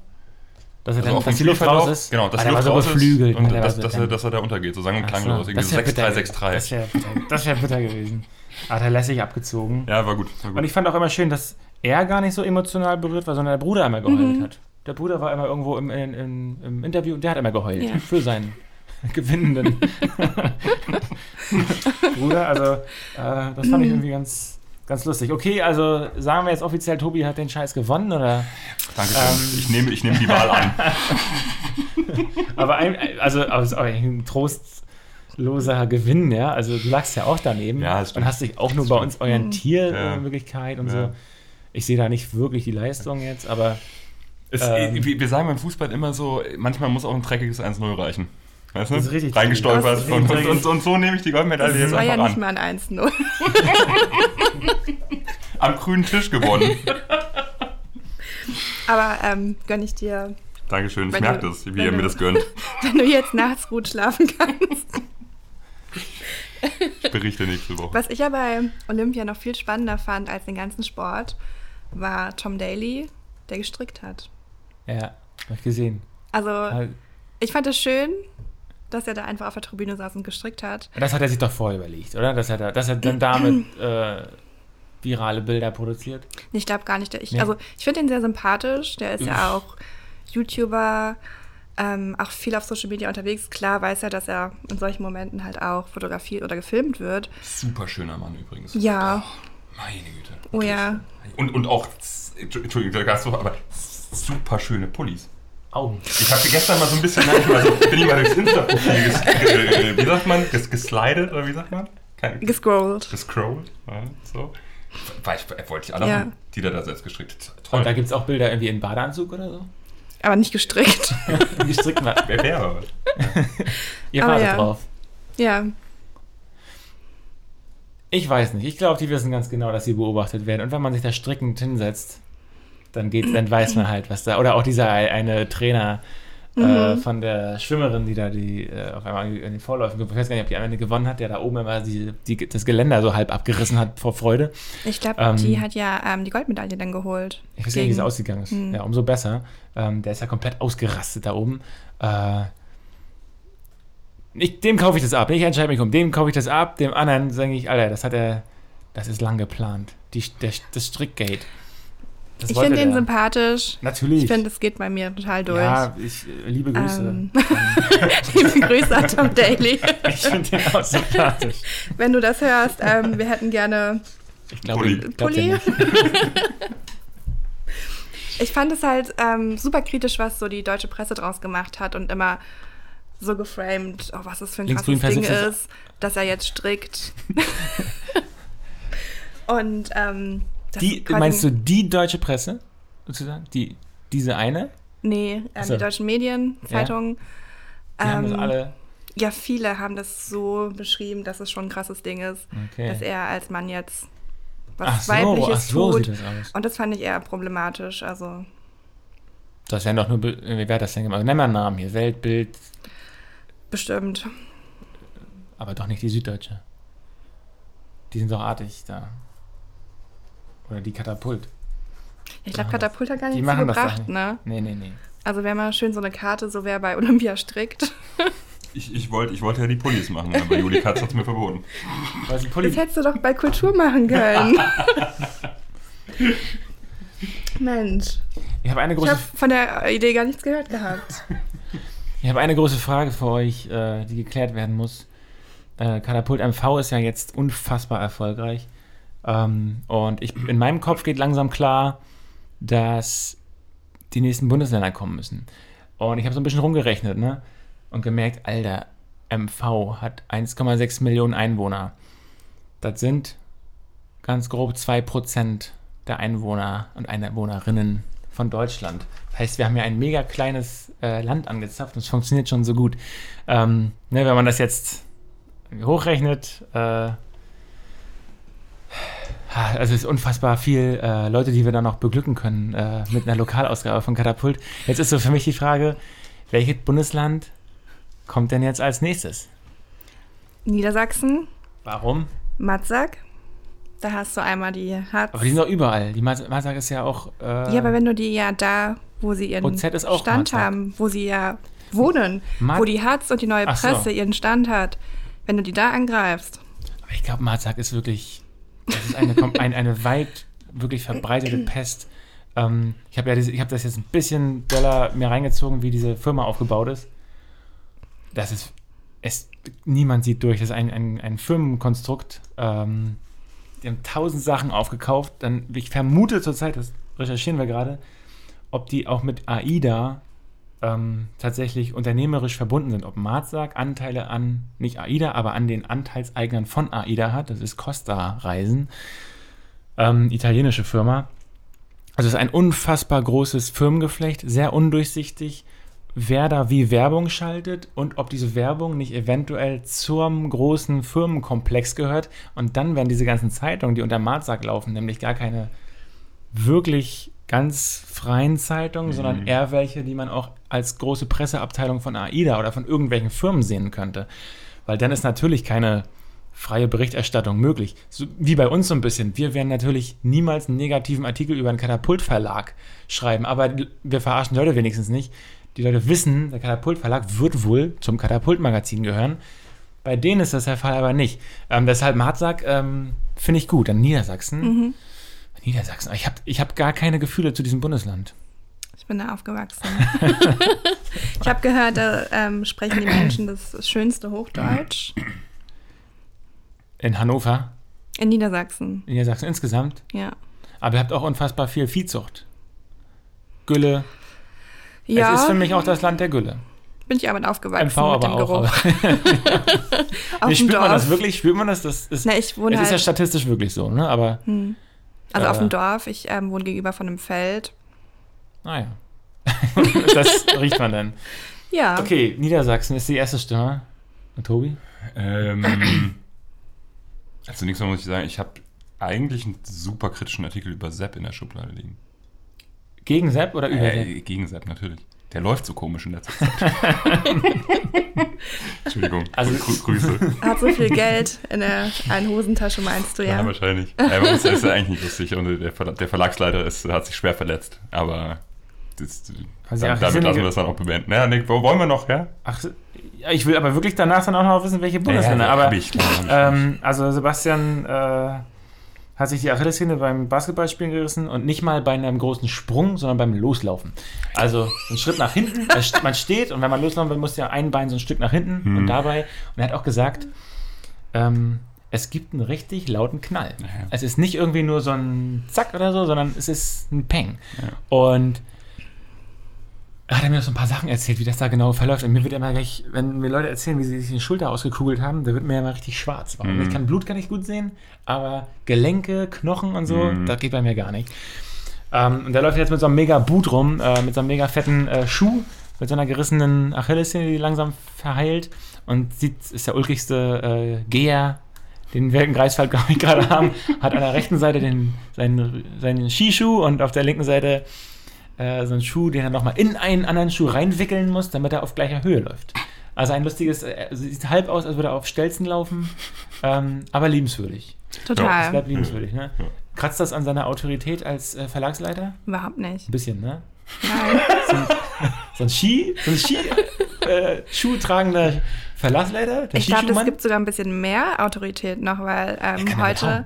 dass, er also dann, dass die Luft raus ist. Genau, dass die Luft raus so ist und ne? Der dass, er, dass er da untergeht, so sang- und klanglos. so, Irgendwie das so wäre bitter, 6-3, 6-3. das wär bitter, das wär bitter gewesen. Hat er lässig abgezogen. Ja, war gut. War Und gut. ich fand auch immer schön, dass er gar nicht so emotional berührt war, sondern der Bruder immer geheult Mhm. hat. Der Bruder war immer irgendwo im, in, in, im Interview und der hat immer geheult Ja. für seinen gewinnenden Bruder. Also, äh, das fand ich irgendwie ganz, ganz lustig. Okay, also sagen wir jetzt offiziell, Tobi hat den Scheiß gewonnen, oder? Dankeschön. ähm, ich, nehme, ich nehme die Wahl an. Aber ein, also, aber es ist auch ein trostloser Gewinn, ja. Also du lagst ja auch daneben Ja, und hast dich auch nur bei uns orientiert Ja. in Wirklichkeit und Ja. so. Ich sehe da nicht wirklich die Leistung jetzt, aber Es, Ähm. wir, wir sagen beim Fußball immer so, manchmal muss auch ein dreckiges 1-0 reichen. Weißt du? Das ist richtig Reingestolpert. Das ist Und, und, und, und so nehme ich die Goldmedaille Das jetzt war ja einfach nicht an. mal ein 1-0. Am grünen Tisch gewonnen. Aber ähm, gönn ich dir, Dankeschön, ich merke das, wie ihr mir das gönnt. wenn du jetzt nachts gut schlafen kannst. Ich berichte nächste Woche. Was ich ja bei Olympia noch viel spannender fand als den ganzen Sport, war Tom Daly, der gestrickt hat. ja, hab ich gesehen. Also Halt, ich fand es schön, dass er da einfach auf der Tribüne saß und gestrickt hat. Das hat er sich doch vorher überlegt, oder? Dass er, da, dass er dann damit äh, virale Bilder produziert. Ich glaube gar nicht. Ich, Nee. Also ich finde ihn sehr sympathisch. Der ist ja auch YouTuber, ähm, auch viel auf Social Media unterwegs. Klar weiß er, dass er in solchen Momenten halt auch fotografiert oder gefilmt wird. Super schöner Mann übrigens. Ja, Meine Güte. oh ja. Und, und auch, Entschuldigung, aber super schöne Pullis. Augen. Ich habe gestern mal so ein bisschen, also bin ich mal durchs Insta-Profil, ges, äh, wie sagt man, ges, geslidet oder wie sagt man? Kein, Gescrollt. gescrollt, ja, so. War ich, wollte ich alle Ja. haben, die da, da selbst gestrickt. Toll. Und da gibt es auch Bilder irgendwie in Badeanzug oder so. Aber nicht gestrickt. Gestrickt war. Wer wäre? Ihr Aber wartet ja. drauf. ja. Ich weiß nicht. Ich glaube, die wissen ganz genau, dass sie beobachtet werden. Und wenn man sich da strickend hinsetzt, dann geht, dann weiß man halt, was da. Oder auch dieser eine Trainer äh, Mhm. von der Schwimmerin, die da die äh, auf einmal in den Vorläufen, ich weiß gar nicht, ob die am Ende gewonnen hat, der da oben immer die, die, das Geländer so halb abgerissen hat vor Freude. Ich glaube, Ähm, die hat ja ähm, die Goldmedaille dann geholt. Ich weiß gar nicht, wie es Gegen- ausgegangen ist. Hm. Ja, umso besser. Ähm, der ist ja komplett ausgerastet da oben. Äh, ich, dem kaufe ich das ab. Ich entscheide mich um. Dem kaufe ich das ab. Dem anderen sage ich, Alter, das hat er, das ist lang geplant. Die, der, das Strickgate. Das Ich finde den der. sympathisch. Natürlich. Ich finde, es geht bei mir total durch. ja, ich äh, liebe Grüße. Ähm, Liebe Grüße an Tom Daly. ich finde den auch sympathisch. Wenn du das hörst, ähm, wir hätten gerne Ich glaube, Pulli. ich glaub Pulli. ja nicht. Ich fand es halt ähm, super kritisch, was so die deutsche Presse draus gemacht hat und immer so geframed, oh, was das für ein Linksgrün krasses Ding ist, dass er jetzt strickt. und ähm, das Die, meinst du die deutsche Presse? Sozusagen? Die, diese eine? Nee, ähm, so. die deutschen Medien, Ja. Zeitungen. Die haben das ähm, alle. Ja, viele haben das so beschrieben, dass es schon ein krasses Ding ist, Okay. dass er als Mann jetzt was Ach Weibliches ach so tut. das. Und das fand ich eher problematisch. Also Das wären doch nur, äh, wie wäre das denn gemacht? Nenn mal einen Namen hier. Weltbild, bestimmt. aber doch nicht die Süddeutsche. Die sind doch artig da. Oder die Katapult. Ich glaube, Katapult hat gar das doch gebracht, nicht. ne? Nee, nee, nee. Also wäre mal schön so eine Karte, so wer bei Olympia strickt. Ich, ich, wollte, ich wollte ja die Pullis machen, aber Juli Katz hat es mir verboten. Was Das hättest du doch bei Kultur machen können. Mensch, ich habe eine ich große habe von der Idee gar nichts gehört gehabt. Ich habe eine große Frage für euch, äh, die geklärt werden muss. Äh, Katapult MV ist ja jetzt unfassbar erfolgreich. Ähm, und ich, in meinem Kopf geht langsam klar, dass die nächsten Bundesländer kommen müssen. Und ich habe so ein bisschen rumgerechnet ne? und gemerkt, Alter, MV hat 1,6 Millionen Einwohner. Das sind ganz grob 2% der Einwohner und Einwohnerinnen von Deutschland. Das heißt, wir haben ja ein mega kleines äh, Land angezapft und es funktioniert schon so gut. Ähm, ne, wenn man das jetzt hochrechnet, äh, also es ist unfassbar viel äh, Leute, die wir dann noch beglücken können äh, mit einer Lokalausgabe von Katapult. Jetzt ist so für mich die Frage, welches Bundesland kommt denn jetzt als nächstes? Niedersachsen, Warum? Matzak. Da hast du einmal die Harz. Aber die sind doch überall. Die Mas- Masak ist ja auch. Äh, ja, aber wenn du die ja da, wo sie ihren auch Stand Matzak. haben, wo sie ja wohnen, Ma- wo die Harz und die neue Ach so. Presse ihren Stand hat, wenn du die da angreifst, Aber ich glaube, Marzak ist wirklich, das ist eine, ein, eine weit wirklich verbreitete Pest. Ähm, ich habe ja diese, ich habe das jetzt ein bisschen doller mir reingezogen, wie diese Firma aufgebaut ist. Das ist, es, niemand sieht durch. Das ist ein, ein, ein Firmenkonstrukt. Ähm, die haben tausend Sachen aufgekauft. Dann, ich vermute zurzeit, das recherchieren wir gerade, ob die auch mit AIDA ähm, tatsächlich unternehmerisch verbunden sind. Ob Marzak Anteile an, nicht AIDA, aber an den Anteilseignern von AIDA hat. Das ist Costa Reisen, ähm, italienische Firma. Also es ist ein unfassbar großes Firmengeflecht, sehr undurchsichtig, wer da wie Werbung schaltet und ob diese Werbung nicht eventuell zum großen Firmenkomplex gehört. Und dann werden diese ganzen Zeitungen, die unter Marzak laufen, nämlich gar keine wirklich ganz freien Zeitungen, sondern eher welche, die man auch als große Presseabteilung von AIDA oder von irgendwelchen Firmen sehen könnte. Weil dann ist natürlich keine freie Berichterstattung möglich. So, wie bei uns so ein bisschen. Wir werden natürlich niemals einen negativen Artikel über einen Katapultverlag schreiben, aber wir verarschen Leute wenigstens nicht. Die Leute wissen, der Katapultverlag wird wohl zum Katapultmagazin gehören. Bei denen ist das der Fall aber nicht. Ähm, deshalb Marzak ähm, finde ich gut. An Niedersachsen. Niedersachsen. Ich habe ich hab gar keine Gefühle zu diesem Bundesland. ich bin da aufgewachsen. ich habe gehört, da ähm, sprechen die Menschen das schönste Hochdeutsch In Hannover, in Niedersachsen. Niedersachsen insgesamt. Ja. Aber ihr habt auch unfassbar viel Viehzucht. Gülle. Ja, Es ist für mich auch das Land der Gülle. bin ich aber aufgewachsen MV mit aber dem auch. Geruch. Auf nee, dem spürt man das Dorf. wirklich? Spürt man das? Das ist, Na, ich wohne es ist ja halt, statistisch wirklich so, ne? Aber, also auf äh, dem Dorf. Ich ähm, wohne gegenüber von einem Feld. naja. das riecht man dann. Ja. Okay, Niedersachsen ist die erste Stimme. Und Tobi? Ähm, also nichts mehr muss ich sagen. Ich habe eigentlich einen super kritischen Artikel über Sepp in der Schublade liegen. Gegen Sepp oder über Sepp? Äh, gegen Sepp, natürlich. Der läuft so komisch in letzter Zeit. Entschuldigung. Also- Grü Grüße. Hat so viel Geld in der einen Hosentasche, meinst du, Ja, ja? wahrscheinlich. Ja, aber das ist ja eigentlich nicht lustig und der, Verla der Verlagsleiter ist, hat sich schwer verletzt. Aber das, Also ja, dann, damit lassen wir das dann auch bewenden. Ja, Nick, wo wollen wir noch, ja? Ach, ja, ich will aber wirklich danach dann auch noch wissen, welche Bundesländer. ja, aber klar, hab ich. ähm, also Sebastian äh, hat sich die Achillessehne beim Basketballspielen gerissen und nicht mal bei einem großen Sprung, sondern beim Loslaufen. Also ein Schritt nach hinten. Man steht und wenn man loslaufen will, muss ja ein Bein so ein Stück nach hinten Mhm. und dabei. Und er hat auch gesagt, ähm, es gibt einen richtig lauten Knall. Ja. Es ist nicht irgendwie nur so ein Zack oder so, sondern es ist ein Peng. Ja. Und hat er mir noch so ein paar Sachen erzählt, wie das da genau verläuft. Und mir wird immer gleich, wenn mir Leute erzählen, wie sie sich die Schulter ausgekugelt haben, da wird mir immer richtig schwarz. Mhm. Ich kann Blut gar nicht gut sehen, aber Gelenke, Knochen und so, Mhm. das geht bei mir gar nicht. Ähm, und der läuft jetzt mit so einem mega Boot rum, äh, mit so einem mega fetten äh, Schuh, mit so einer gerissenen Achillessehne, die langsam verheilt. Und sieht, ist der ulkigste äh, Geher, den wir in Greifswald, glaube ich, gerade haben. Hat an der rechten Seite den, seinen, seinen Skischuh und auf der linken Seite äh, so einen Schuh, den er nochmal in einen anderen Schuh reinwickeln muss, damit er auf gleicher Höhe läuft. Also ein lustiges, äh, sieht halb aus, als würde er auf Stelzen laufen, ähm, aber liebenswürdig. Es Total. bleibt liebenswürdig, ne? Ja. Kratzt das an seiner Autorität als äh, Verlagsleiter? Überhaupt nicht. Ein bisschen, ne? Nein. So ein Ski, so ein Ski, äh, Schuhtragender Verlagsleiter? Der Ich glaube, es Skischuhmann? gibt sogar ein bisschen mehr Autorität noch, weil ähm, heute,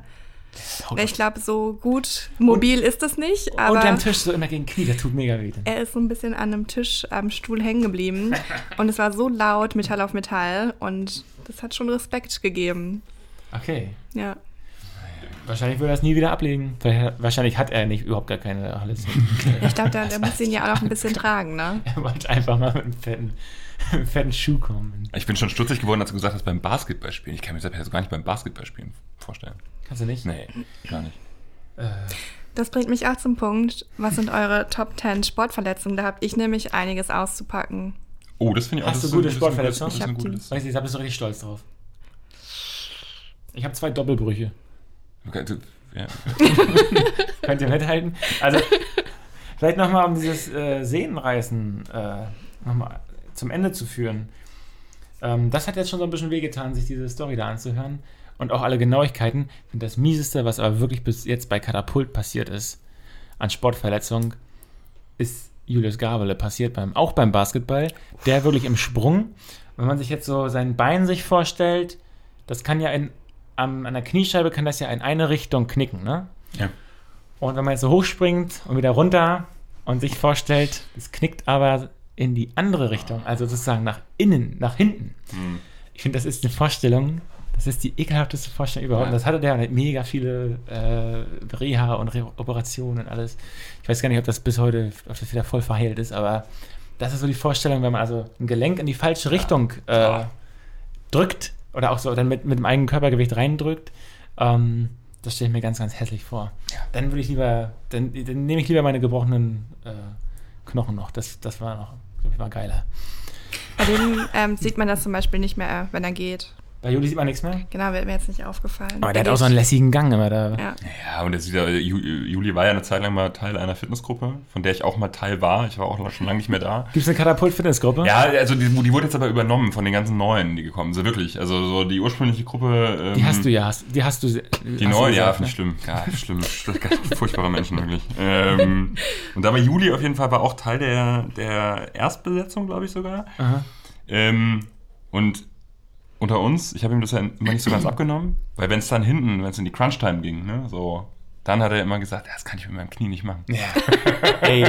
Haut ich glaube, so gut mobil ist es nicht, aber Unterm Tisch so immer gegen Knie, das tut mega weh. er ist so ein bisschen an einem Tisch am Stuhl hängen geblieben und es war so laut, Metall auf Metall und das hat schon Respekt gegeben. Okay. Ja. Wahrscheinlich will er das nie wieder ablegen. Wahrscheinlich hat er nicht überhaupt gar keine alles. Ich glaube, der, der muss ihn ja auch noch ein bisschen tragen, ne? er wollte einfach mal mit einem fetten, mit einem fetten Schuh kommen. Ich bin schon stutzig geworden, als du gesagt hast, beim Basketballspielen. Ich kann mir das gar nicht beim Basketballspielen vorstellen. Kannst du nicht? Nee, gar nicht. Äh, Das bringt mich auch zum Punkt, was sind eure Top 10 Sportverletzungen? Da habe ich nämlich einiges auszupacken. Oh, das finde ich auch Hast das du ist gute Sportverletzungen? Ich hab gute die. Liste. weiß ich, da bist du richtig stolz drauf. Ich habe zwei Doppelbrüche. Okay, du- ja. Könnt ihr mithalten? Also, vielleicht nochmal, um dieses äh, Sehnenreißen äh, nochmal zum Ende zu führen. Ähm, das hat jetzt schon so ein bisschen wehgetan, sich diese Story da anzuhören. Und auch alle Genauigkeiten. Ich finde das Mieseste, was aber wirklich bis jetzt bei Katapult passiert ist, an Sportverletzung, ist Julius Gabele passiert, beim, auch beim Basketball. Der wirklich im Sprung. Wenn man sich jetzt so sein Bein sich vorstellt, das kann ja in, am, an der Kniescheibe kann das ja in eine Richtung knicken, ne? Ja. Und wenn man jetzt so hochspringt und wieder runter und sich vorstellt, es knickt aber in die andere Richtung, also sozusagen nach innen, nach hinten. Hm. Ich finde, das ist eine Vorstellung, das ist die ekelhafteste Vorstellung überhaupt. Ja. Und das hatte der hat mega viele äh, Reha und Re Operationen und alles. Ich weiß gar nicht, ob das bis heute, ob das wieder voll verheilt ist, aber das ist so die Vorstellung, wenn man also ein Gelenk in die falsche Richtung äh, Ja. drückt oder auch so dann mit, mit dem eigenen Körpergewicht reindrückt. Ähm, das stelle ich mir ganz, ganz hässlich vor. Dann würde ich lieber, dann, dann nehme ich lieber meine gebrochenen äh, Knochen noch. Das, das war noch, glaube ich, war geiler. Bei dem ähm, sieht man das zum Beispiel nicht mehr, wenn er geht. Bei Juli sieht man nichts mehr. Genau, wäre mir jetzt nicht aufgefallen. Aber der Er hat auch so einen lässigen Gang immer da. Ja. Ja, und jetzt wieder, Ju- Juli war ja eine Zeit lang mal Teil einer Fitnessgruppe, von der ich auch mal Teil war. Ich war auch schon lange nicht mehr da. Gibt es eine Katapult-Fitnessgruppe? Ja, also die, die wurde jetzt aber übernommen von den ganzen Neuen, die gekommen sind, wirklich. Also so die ursprüngliche Gruppe. Ähm, Die hast du ja. Hast, die hast du. Die hast du Neuen, ja, gesagt, finde ich schlimm. Ja, schlimm. Sch- Furchtbare Menschen, wirklich. Ähm, und da war Juli auf jeden Fall war auch Teil der, der Erstbesetzung, glaube ich sogar. Aha. Ähm, und unter uns, ich habe ihm das ja immer nicht so ganz abgenommen, weil wenn es dann hinten, wenn es in die Crunch-Time ging, ne, so, dann hat er immer gesagt, ja, das kann ich mit meinem Knie nicht machen. Ja. Ey,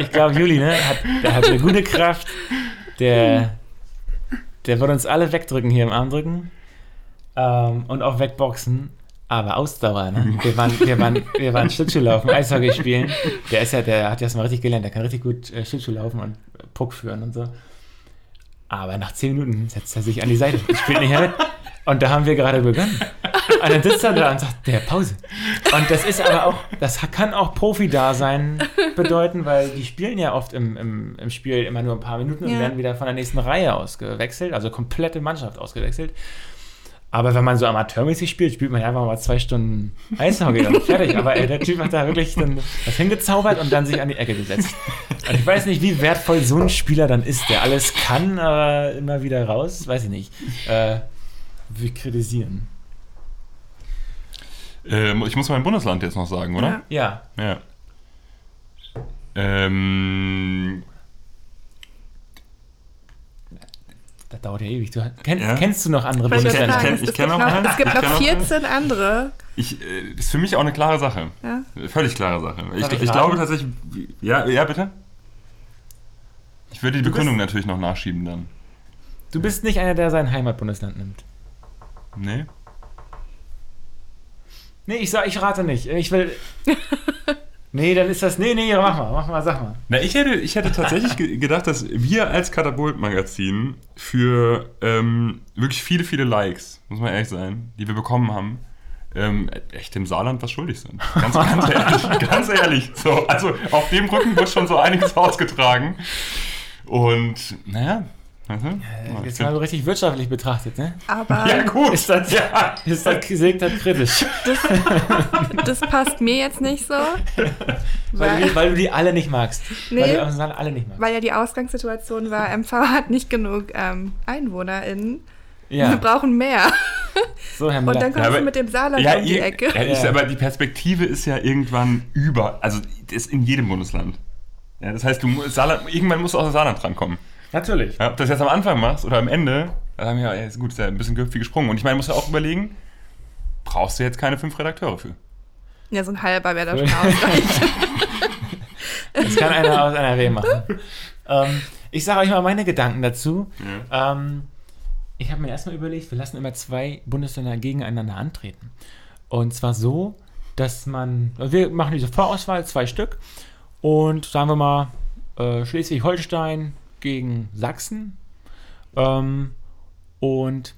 ich glaube, Juli, ne, hat, der hat eine gute Kraft. Der, der wird uns alle wegdrücken hier im Armdrücken. Ähm, und auch wegboxen. Aber Ausdauer, ne? Wir waren, wir waren, wir waren Schlittschuhlaufen, Eishockey spielen. Der ist ja, der hat das mal richtig gelernt. Der kann richtig gut äh, Schlittschuh laufen und Puck führen und so. Aber nach zehn Minuten setzt er sich an die Seite und spielt nicht mehr mit. Und da haben wir gerade begonnen. Und dann sitzt er da und sagt, der Pause. Und das ist aber auch, das kann auch Profi-Dasein bedeuten, weil die spielen ja oft im, im, im Spiel immer nur ein paar Minuten und Ja. werden wieder von der nächsten Reihe ausgewechselt, also komplette Mannschaft ausgewechselt. Aber wenn man so amateurmäßig spielt, spielt man ja einfach mal zwei Stunden Eishockey und fertig. Aber ey, der Typ hat da wirklich dann was hingezaubert und dann sich an die Ecke gesetzt. Und ich weiß nicht, wie wertvoll so ein Spieler dann ist, der alles kann, aber immer wieder raus, weiß ich nicht. Äh, wir kritisieren. Ähm, ich muss mein Bundesland jetzt noch sagen, oder? Ja. Ja. Ja. Ähm, dauert ja ewig. Du, kenn, Ja. Kennst du noch andere ich kenn- Bundesländer? kenn- ich es, kenn gibt auch noch, einen. es gibt Ich noch kenn auch einen. 14 andere. ich, äh, ist für mich auch eine klare Sache. Ja. Völlig klare Sache. Ich, ich ich glaube tatsächlich. Ja, ja, bitte? Ich würde die Du Begründung natürlich noch nachschieben dann. Du bist nicht einer, der sein Heimatbundesland nimmt. Nee? Nee, ich sag, ich rate nicht. Ich will. nee, dann ist das. Nee, nee, mach mal, mach mal, sag mal. Na, ich hätte, ich hätte tatsächlich ge- gedacht, dass wir als Katapult-Magazin für ähm, wirklich viele, viele Likes, muss man ehrlich sein, die wir bekommen haben, ähm, echt dem Saarland was schuldig sind. Ganz, ganz ehrlich, ganz ehrlich. So, also auf dem Rücken wird schon so einiges ausgetragen. Und, naja. Mhm. Äh, Jetzt mal so richtig wirtschaftlich betrachtet, ne? Aber Ja, gut. Ist das, Ja. ist das, das kritisch. das passt mir jetzt nicht so. Weil, Weil, du, weil du die alle nicht magst. Nee. Weil du aus dem Saarland alle nicht magst. weil ja die Ausgangssituation war, MV hat nicht genug ähm, EinwohnerInnen. Wir Ja, brauchen mehr. so, Herr Und Müller. dann kommst aber- du mit dem Saarland Ja, um die Ecke. Ja, Ja. aber die Perspektive ist ja irgendwann über, also das ist in jedem Bundesland. Ja, das heißt, du musst, Saarland, irgendwann musst du aus dem Saarland drankommen. Natürlich. Ja, ob du das jetzt am Anfang machst oder am Ende, da haben wir ja, ist gut, ist ja ein bisschen viel gesprungen. Und ich meine, musst du auch überlegen, brauchst du jetzt keine fünf Redakteure für. Ja, so ein halber wäre da schon ausreichend. Das kann einer aus NRW machen. ähm, ich sage euch mal meine Gedanken dazu. Ähm, ich habe mir erstmal überlegt, wir lassen immer zwei Bundesländer gegeneinander antreten. Und zwar so, dass man, also wir machen diese Vorauswahl, zwei Stück. Und sagen wir mal, äh, Schleswig-Holstein gegen Sachsen. Ähm, und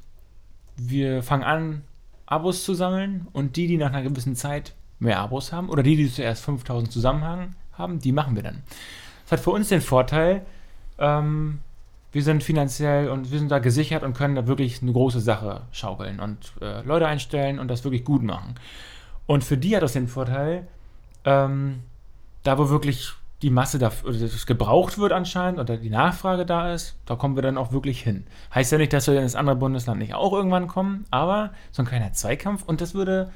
wir fangen an, Abos zu sammeln. Und die, die nach einer gewissen Zeit mehr Abos haben, oder die, die zuerst 5000 Zusammenhang haben, die machen wir dann. Das hat für uns den Vorteil, ähm, wir sind finanziell und wir sind da gesichert und können da wirklich eine große Sache schaukeln und äh, Leute einstellen und das wirklich gut machen. Und für die hat das den Vorteil, ähm, da wo wirklich die Masse da, oder das gebraucht wird anscheinend oder die Nachfrage da ist, da kommen wir dann auch wirklich hin. Heißt ja nicht, dass wir in das andere Bundesland nicht auch irgendwann kommen, aber so ein kleiner Zweikampf und das würde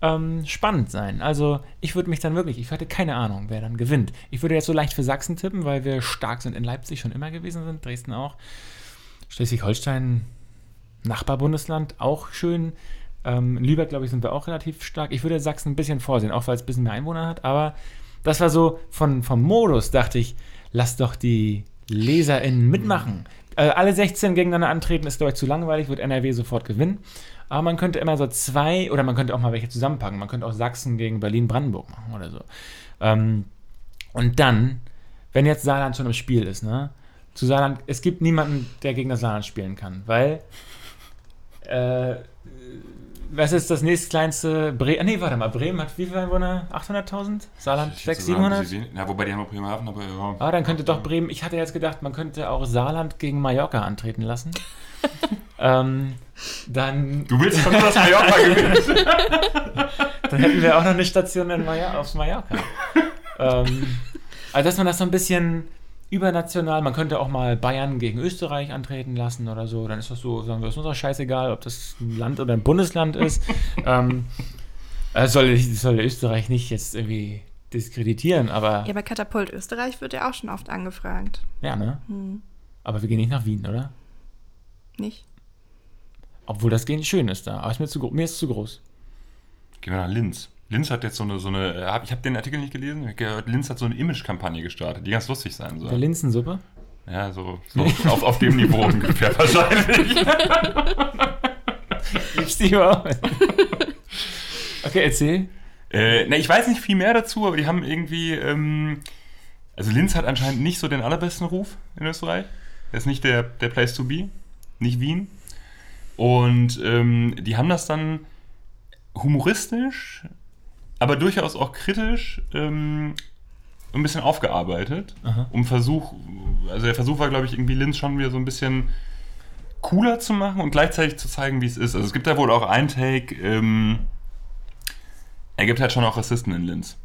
ähm, spannend sein. Also ich würde mich dann wirklich, ich hätte keine Ahnung, wer dann gewinnt. Ich würde jetzt so leicht für Sachsen tippen, weil wir stark sind in Leipzig schon immer gewesen sind, Dresden auch. Schleswig-Holstein, Nachbarbundesland, auch schön. Ähm, Lübeck, glaube ich, sind wir auch relativ stark. Ich würde Sachsen ein bisschen vorsehen, auch weil es ein bisschen mehr Einwohner hat. Aber das war so von, vom Modus, dachte ich, lass doch die LeserInnen mitmachen. Äh, alle 16 gegeneinander antreten ist, glaube ich, zu langweilig, wird NRW sofort gewinnen. Aber man könnte immer so zwei, oder man könnte auch mal welche zusammenpacken. Man könnte auch Sachsen gegen Berlin-Brandenburg machen oder so. Ähm, und dann, wenn jetzt Saarland schon im Spiel ist, ne? Zu Saarland, es gibt niemanden, der gegen das Saarland spielen kann, weil äh, was ist das nächstkleinste? Bre nee, warte mal, Bremen hat wie viele Einwohner? 800.000? Saarland 600, 700? Ja, wobei die haben auch Bremerhaven, aber ja. Ah, dann könnte doch Bremen, ich hatte jetzt gedacht, man könnte auch Saarland gegen Mallorca antreten lassen. ähm, dann, Du willst schon dass Mallorca gewinnt. dann hätten wir auch noch eine Station in Mallorca, auf Mallorca. ähm, also, dass man das so ein bisschen übernational, man könnte auch mal Bayern gegen Österreich antreten lassen oder so, dann ist das so, sagen wir, ist uns auch scheißegal, ob das ein Land oder ein Bundesland ist. ähm, äh, soll, soll Österreich nicht jetzt irgendwie diskreditieren, aber Ja, bei Katapult Österreich wird ja auch schon oft angefragt. ja, ne? Hm, Aber wir gehen nicht nach Wien, oder? nicht? Obwohl das Gehen schön ist da, aber ist mir, zu, mir ist zu groß. Gehen wir nach Linz. Linz hat jetzt so eine, so eine hab- ich habe den Artikel nicht gelesen, ich gehört, Linz hat so eine Image-Kampagne gestartet, die ganz lustig sein Der soll. Linsensuppe? Ja, so, so auf, auf dem Niveau ungefähr wahrscheinlich. Gibt's die überhaupt? okay, erzähl. Äh, na, ich weiß nicht viel mehr dazu, aber die haben irgendwie, ähm, also Linz hat anscheinend nicht so den allerbesten Ruf in Österreich. Er ist nicht der, der Place to be, nicht Wien. Und ähm, die haben das dann humoristisch, aber durchaus auch kritisch ähm, ein bisschen aufgearbeitet. Aha. Um Versuch, also der Versuch war, glaube ich, irgendwie Linz schon wieder so ein bisschen cooler zu machen und gleichzeitig zu zeigen, wie es ist. Also es gibt da wohl auch ein Take, ähm, er gibt halt schon auch Rassisten in Linz.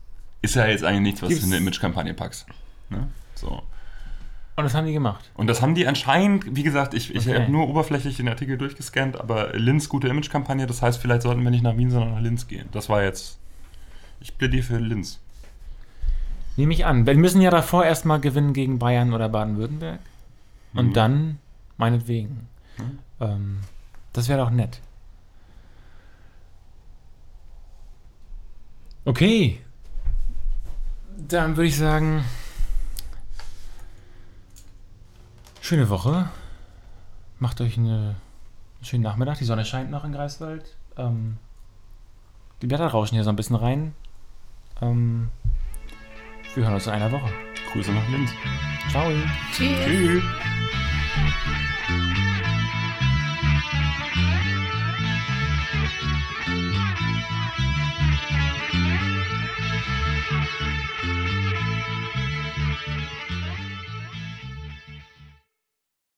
Ist ja jetzt eigentlich nichts, was Gibt's- du in eine Image-Kampagne packst. Ne? So. Und das haben die gemacht. Und das haben die anscheinend, wie gesagt, ich, ich Okay. habe nur oberflächlich den Artikel durchgescannt, aber Linz gute Image-Kampagne, das heißt, vielleicht sollten wir nicht nach Wien, sondern nach Linz gehen. Das war jetzt. Ich plädiere für Linz. Nehme ich an. Wir müssen ja davor erstmal gewinnen gegen Bayern oder Baden-Württemberg. Und Mhm. dann, meinetwegen. Mhm. Ähm, das wäre doch nett. Okay. Dann würde ich sagen, schöne Woche. Macht euch eine, einen schönen Nachmittag. Die Sonne scheint noch in Greifswald. Ähm, die Blätter rauschen hier so ein bisschen rein. Ähm, wir hören uns in einer Woche. Grüße nach Linz. Ciao. Tschüss. Tschüss.